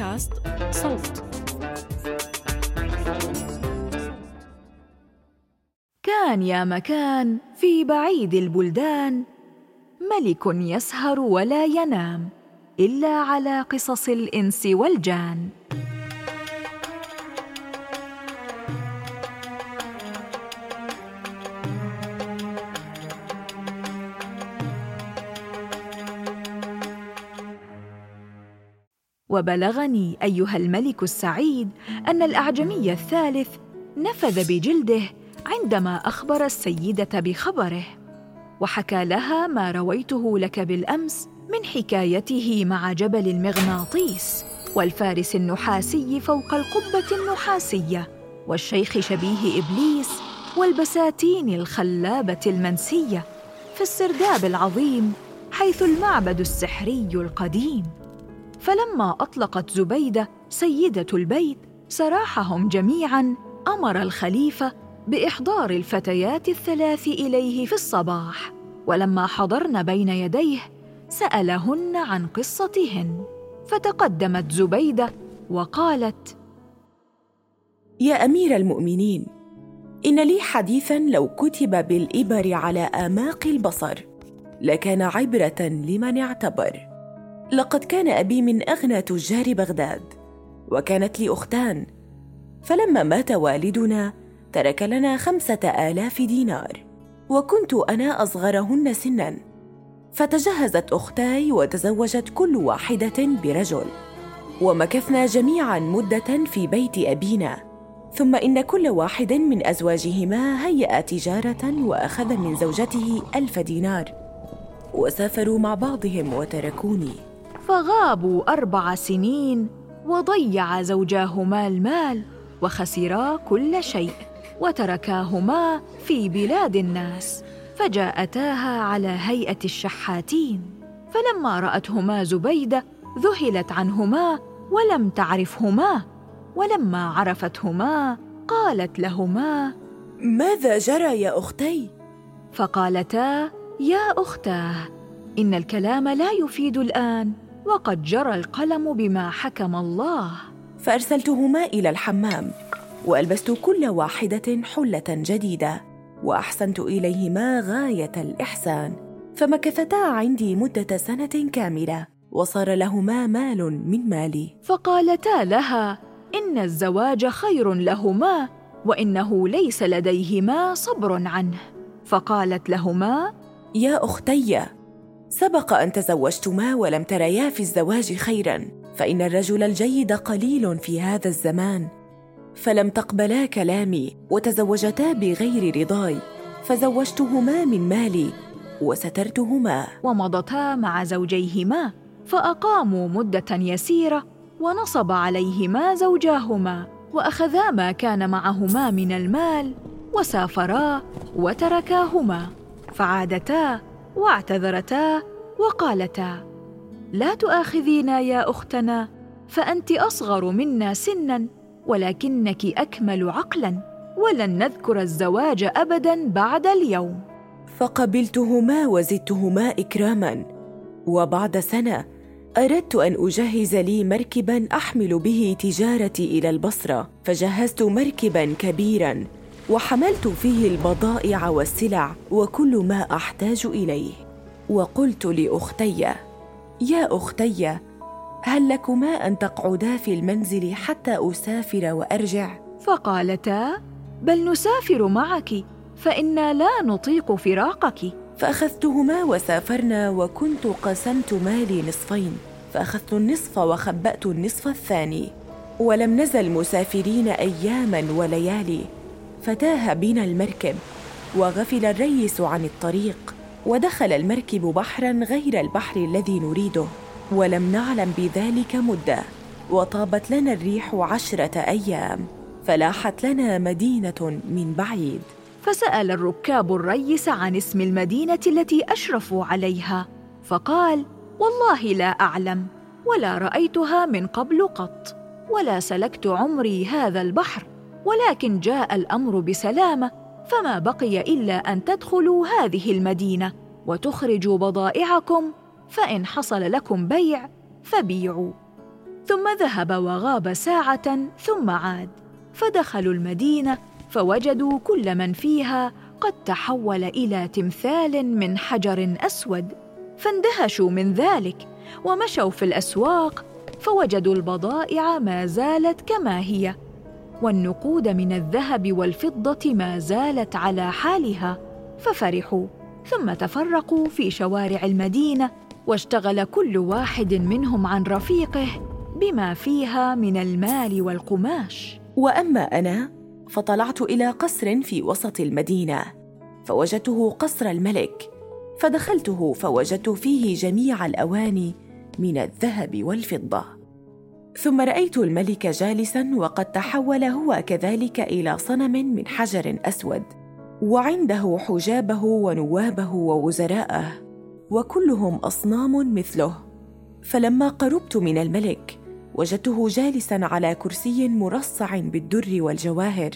بودكاست صوت. كان يا مكان في بعيد البلدان. ملك يسهر ولا ينام إلا على قصص الإنس والجان. وبلغني أيها الملك السعيد أن الأعجمي الثالث نفذ بجلده عندما أخبر السيدة بخبره وحكى لها ما رويته لك بالأمس من حكايته مع جبل المغناطيس والفارس النحاسي فوق القبة النحاسية والشيخ شبيه إبليس والبساتين الخلابة المنسية في السرداب العظيم حيث المعبد السحري القديم. فلما أطلقت زبيدة سيدة البيت سراحهم جميعا أمر الخليفة بإحضار الفتيات الثلاث إليه في الصباح. ولما حضرن بين يديه سألهن عن قصتهن. فتقدمت زبيدة وقالت يا أمير المؤمنين إن لي حديثا لو كتب بالإبر على اعماق البصر لكان عبرة لمن اعتبر. لقد كان أبي من أغنى تجار بغداد وكانت لي أختان. فلما مات والدنا ترك لنا خمسة آلاف دينار وكنت أنا أصغرهن سنا. فتجهزت أختاي وتزوجت كل واحدة برجل ومكثنا جميعا مدة في بيت أبينا. ثم إن كل واحد من أزواجهما هيأ تجارة وأخذ من زوجته ألف دينار وسافروا مع بعضهم وتركوني. فغابوا أربع سنين وضيع زوجاهما المال وخسرا كل شيء وتركاهما في بلاد الناس فجاءتاها على هيئة الشحاتين. فلما رأتهما زبيدة ذهلت عنهما ولم تعرفهما ولما عرفتهما قالت لهما ماذا جرى يا أختي؟ فقالتا يا أختاه إن الكلام لا يفيد الآن. وقد جرى القلم بما حكم الله. فأرسلتهما إلى الحمام وألبست كل واحدة حلة جديدة وأحسنت إليهما غاية الإحسان. فمكثتا عندي مدة سنة كاملة وصار لهما مال من مالي. فقالتا لها إن الزواج خير لهما وإنه ليس لديهما صبر عنه. فقالت لهما يا أختي سبق أن تزوجتما ولم تريا في الزواج خيرا فإن الرجل الجيد قليل في هذا الزمان. فلم تقبلا كلامي وتزوجتا بغير رضاي فزوجتهما من مالي وسترتهما. ومضتا مع زوجيهما فأقاموا مدة يسيرة ونصب عليهما زوجاهما وأخذا ما كان معهما من المال وسافرا وتركاهما فعادتا واعتذرتا وقالتا لا تؤاخذينا يا أختنا فأنت أصغر منا سنا ولكنك أكمل عقلا ولن نذكر الزواج ابدا بعد اليوم. فقبلتهما وزدتهما إكراما وبعد سنة أردت أن أجهز لي مركبا أحمل به تجارتي إلى البصرة فجهزت مركبا كبيرا. وحملت فيه البضائع والسلع وكل ما أحتاج إليه. وقلت لأختي يا أختي هل لكما أن تقعدا في المنزل حتى أسافر وأرجع؟ فقالتا بل نسافر معك فإنا لا نطيق فراقك. فأخذتهما وسافرنا وكنت قسمت مالي نصفين. فأخذت النصف وخبأت النصف الثاني. ولم نزل مسافرين أياما وليالي. فتاه بنا المركب وغفل الريس عن الطريق ودخل المركب بحرا غير البحر الذي نريده ولم نعلم بذلك مدة وطابت لنا الريح عشرة أيام فلاحت لنا مدينة من بعيد. فسأل الركاب الريس عن اسم المدينة التي أشرفوا عليها فقال والله لا أعلم ولا رأيتها من قبل قط ولا سلكت عمري هذا البحر. ولكن جاء الأمر بسلامة فما بقي إلا أن تدخلوا هذه المدينة وتخرجوا بضائعكم فإن حصل لكم بيع فبيعوا. ثم ذهب وغاب ساعة ثم عاد. فدخلوا المدينة فوجدوا كل من فيها قد تحول إلى تمثال من حجر أسود. فاندهشوا من ذلك ومشوا في الأسواق فوجدوا البضائع ما زالت كما هي. والنقود من الذهب والفضة ما زالت على حالها. ففرحوا ثم تفرقوا في شوارع المدينة واشتغل كل واحد منهم عن رفيقه بما فيها من المال والقماش. وأما أنا فطلعت إلى قصر في وسط المدينة فوجدته قصر الملك فدخلته فوجدت فيه جميع الأواني من الذهب والفضة. ثم رأيت الملك جالسا وقد تحول هو كذلك إلى صنم من حجر أسود وعنده حجابه ونوابه ووزراءه وكلهم أصنام مثله. فلما قربت من الملك وجدته جالسا على كرسي مرصع بالدر والجواهر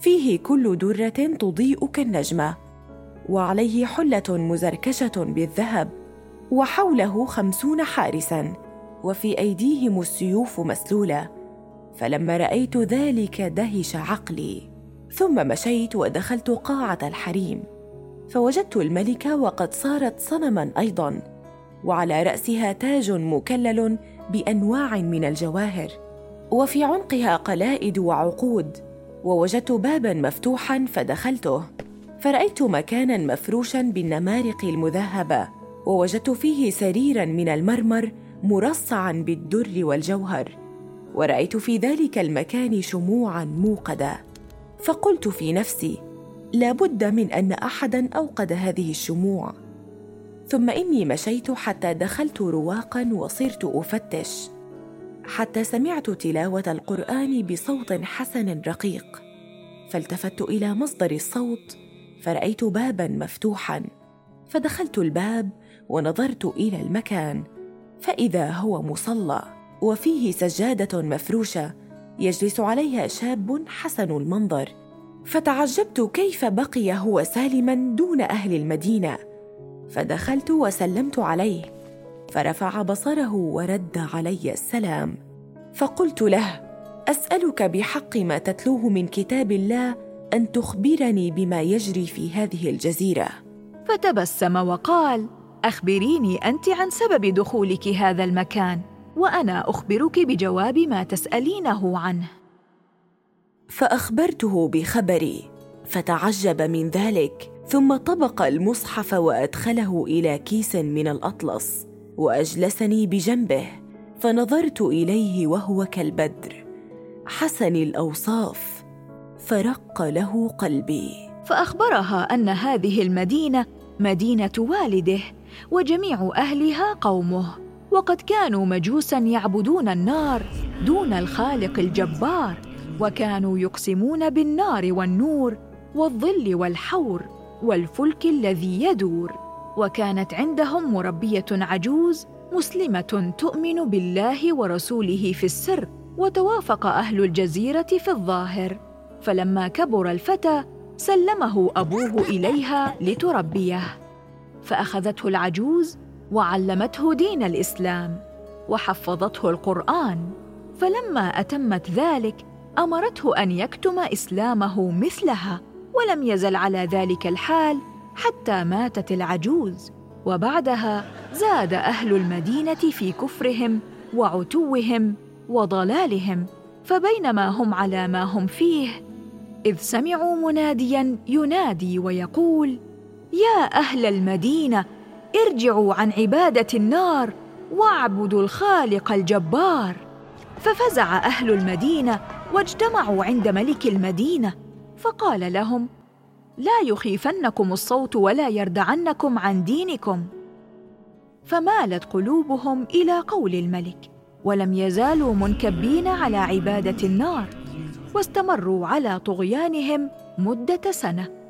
فيه كل درة تضيء كالنجمه وعليه حلة مزركشة بالذهب وحوله خمسون حارسا. وفي أيديهم السيوف مسلولة فلما رأيت ذلك دهش عقلي. ثم مشيت ودخلت قاعة الحريم فوجدت الملكه وقد صارت صنما أيضا وعلى رأسها تاج مكلل بأنواع من الجواهر وفي عنقها قلائد وعقود ووجدت بابا مفتوحا فدخلته. فرأيت مكانا مفروشا بالنمارق المذهبة ووجدت فيه سريرا من المرمر مرصعا بالدر والجوهر ورأيت في ذلك المكان شموعا موقده فقلت في نفسي لا بد من أن احدا أوقد هذه الشموع. ثم إني مشيت حتى دخلت رواقا وصرت أفتش حتى سمعت تلاوة القرآن بصوت حسن رقيق. فالتفت إلى مصدر الصوت فرأيت بابا مفتوحا فدخلت الباب ونظرت إلى المكان. فإذا هو مصلى وفيه سجادة مفروشة يجلس عليها شاب حسن المنظر. فتعجبت كيف بقي هو سالما دون أهل المدينة. فدخلت وسلمت عليه. فرفع بصره ورد علي السلام. فقلت له أسألك بحق ما تتلوه من كتاب الله أن تخبرني بما يجري في هذه الجزيرة. فتبسم وقال أخبريني أنت عن سبب دخولك هذا المكان وأنا أخبرك بجواب ما تسألينه عنه. فأخبرته بخبري فتعجب من ذلك ثم طبق المصحف وأدخله إلى كيس من الأطلس وأجلسني بجنبه فنظرت إليه وهو كالبدر. حسن الأوصاف فرق له قلبي. فأخبرها أن هذه المدينة مدينة والده وجميع أهلها قومه وقد كانوا مجوسا يعبدون النار دون الخالق الجبار وكانوا يقسمون بالنار والنور والظل والحور والفلك الذي يدور. وكانت عندهم مربية عجوز مسلمة تؤمن بالله ورسوله في السر وتوافق أهل الجزيرة في الظاهر. فلما كبر الفتى سلمه أبوه إليها لتربيه. فأخذته العجوز وعلمته دين الإسلام وحفظته القرآن فلما أتمت ذلك أمرته أن يكتم إسلامه مثلها ولم يزل على ذلك الحال حتى ماتت العجوز وبعدها زاد أهل المدينة في كفرهم وعتوهم وضلالهم فبينما هم على ما هم فيه إذ سمعوا مناديا ينادي ويقول يا أهل المدينة ارجعوا عن عبادة النار واعبدوا الخالق الجبار. ففزع أهل المدينة واجتمعوا عند ملك المدينة فقال لهم لا يخيفنكم الصوت ولا يردعنكم عن دينكم. فمالت قلوبهم إلى قول الملك ولم يزالوا منكبين على عبادة النار واستمروا على طغيانهم مدة سنة.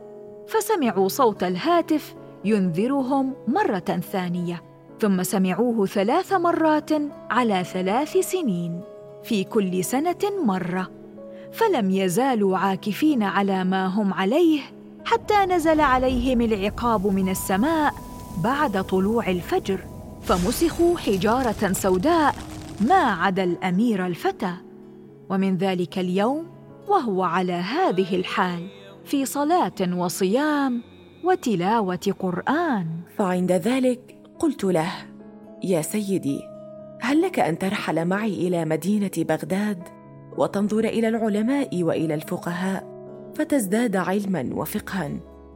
فسمعوا صوت الهاتف ينذرهم مرة ثانية ثم سمعوه ثلاث مرات على ثلاث سنين في كل سنة مرة فلم يزالوا عاكفين على ما هم عليه حتى نزل عليهم العقاب من السماء بعد طلوع الفجر فمسخوا حجارة سوداء ما عدا الأمير الفتى. ومن ذلك اليوم وهو على هذه الحال. في صلاة وصيام وتلاوة قرآن. فعند ذلك قلت له يا سيدي هل لك أن ترحل معي إلى مدينة بغداد وتنظر إلى العلماء وإلى الفقهاء فتزداد علما وفقها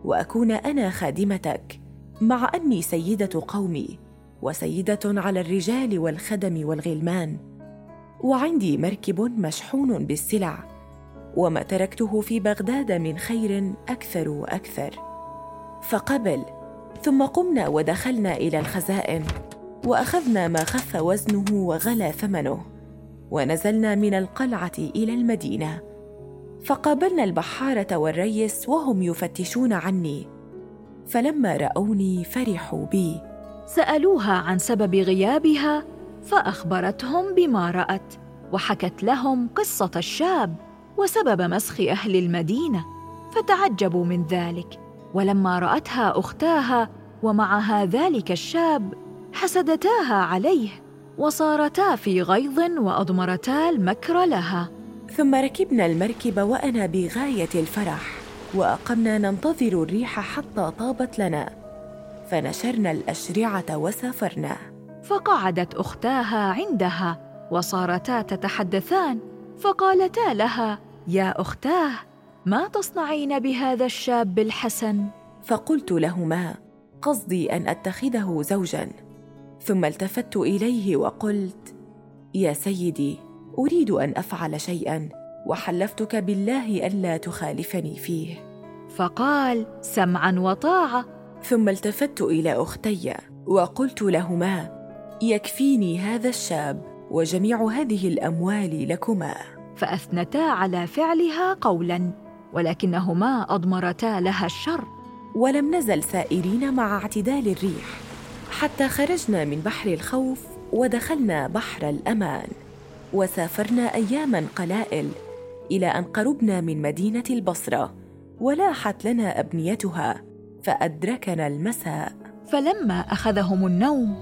وأكون أنا خادمتك مع أني سيدة قومي وسيدة على الرجال والخدم والغلمان وعندي مركب مشحون بالسلع وما تركته في بغداد من خير أكثر وأكثر. فقبل ثم قمنا ودخلنا إلى الخزائن وأخذنا ما خف وزنه وغلى ثمنه ونزلنا من القلعة إلى المدينة. فقابلنا البحارة والريس وهم يفتشون عني. فلما رأوني فرحوا بي. سألوها عن سبب غيابها فأخبرتهم بما رأت وحكت لهم قصة الشاب. وسبب مسخ أهل المدينة فتعجبوا من ذلك. ولما رأتها أختاها ومعها ذلك الشاب حسدتاها عليه وصارتا في غيظ وأضمرتا المكر لها. ثم ركبنا المركب وأنا بغاية الفرح وأقمنا ننتظر الريح حتى طابت لنا فنشرنا الأشرعة وسافرنا. فقعدت أختاها عندها وصارتا تتحدثان فقالتا لها يا أختاه ما تصنعين بهذا الشاب الحسن؟ فقلت لهما قصدي أن أتخذه زوجا. ثم التفت إليه وقلت يا سيدي أريد أن أفعل شيئا وحلفتك بالله الا تخالفني فيه. فقال سمعا وطاعة. ثم التفت إلى أختي وقلت لهما يكفيني هذا الشاب وجميع هذه الأموال لكما. فأثنتا على فعلها قولا ولكنهما أضمرتا لها الشر. ولم نزل سائرين مع اعتدال الريح حتى خرجنا من بحر الخوف ودخلنا بحر الأمان. وسافرنا أياما قلائل إلى أن قربنا من مدينة البصرة ولاحت لنا أبنيتها فأدركنا المساء. فلما أخذهم النوم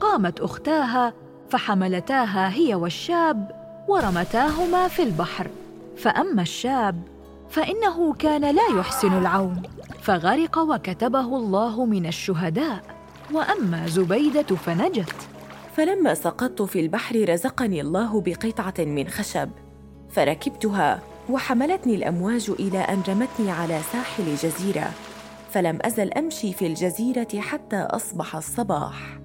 قامت أختاها فحملتاها هي والشاب ورمتاهما في البحر فاما الشاب فانه كان لا يحسن العوم فغرق وكتبه الله من الشهداء واما زبيده فنجت فلما سقطت في البحر رزقني الله بقطعة من خشب فركبتها وحملتني الأمواج إلى أن رمتني على ساحل جزيره فلم أزل أمشي في الجزيرة حتى أصبح الصباح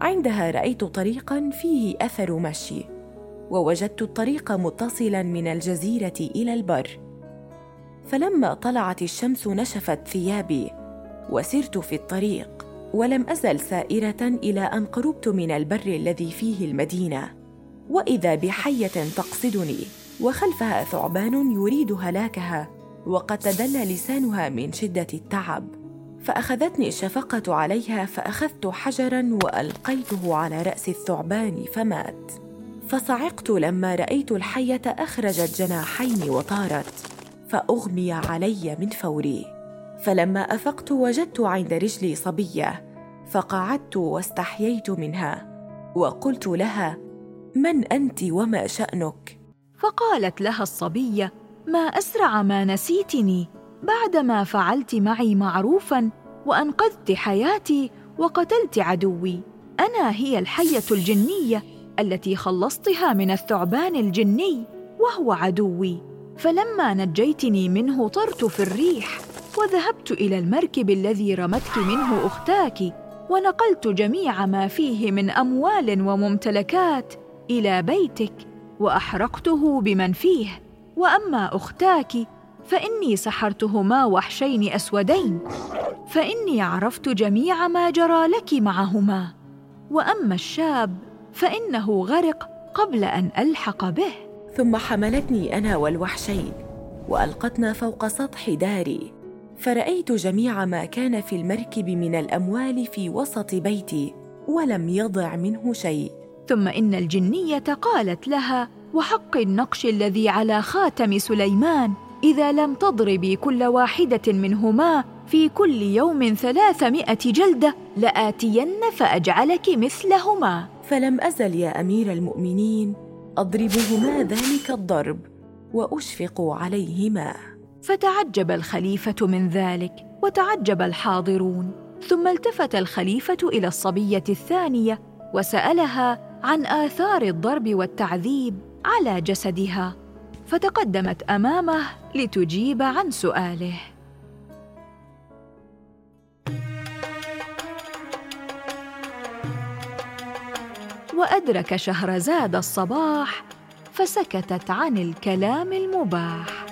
عندها رأيت طريقا فيه أثر مشي ووجدت الطريق متصلا من الجزيرة إلى البر. فلما طلعت الشمس نشفت ثيابي وسرت في الطريق ولم أزل سائرة إلى أن قربت من البر الذي فيه المدينة. وإذا بحية تقصدني وخلفها ثعبان يريد هلاكها وقد تدلى لسانها من شدة التعب. فأخذتني الشفقة عليها فأخذت حجرا وألقيته على رأس الثعبان فمات. فصعقت لما رأيت الحية اخرجت جناحين وطارت فأغمي علي من فوري. فلما أفقت وجدت عند رجلي صبية فقعدت واستحييت منها. وقلت لها من أنت وما شأنك؟ فقالت لها الصبية ما أسرع ما نسيتني. بعدما فعلت معي معروفا وأنقذت حياتي وقتلت عدوي. أنا هي الحية الجنية التي خلصتها من الثعبان الجني وهو عدوي. فلما نجيتني منه طرت في الريح وذهبت إلى المركب الذي رمتك منه أختاك ونقلت جميع ما فيه من أموال وممتلكات إلى بيتك وأحرقته بمن فيه. وأما أختاك فإني سحرتهما وحشين أسودين فإني عرفت جميع ما جرى لك معهما. وأما الشاب فإنه غرق قبل أن ألحق به. ثم حملتني أنا والوحشين وألقتنا فوق سطح داري. فرأيت جميع ما كان في المركب من الأموال في وسط بيتي ولم يضع منه شيء. ثم إن الجنية قالت لها وحق النقش الذي على خاتم سليمان إذا لم تضربي كل واحدة منهما في كل يوم ثلاثمائة جلدة لآتين فأجعلك مثلهما. فلم أزل يا أمير المؤمنين أضربهما ذلك الضرب وأشفق عليهما. فتعجب الخليفة من ذلك وتعجب الحاضرون. ثم التفت الخليفة إلى الصبية الثانية وسألها عن آثار الضرب والتعذيب على جسدها. فتقدمت أمامه لتجيب عن سؤاله. وأدرك شهرزاد الصباح فسكتت عن الكلام المباح.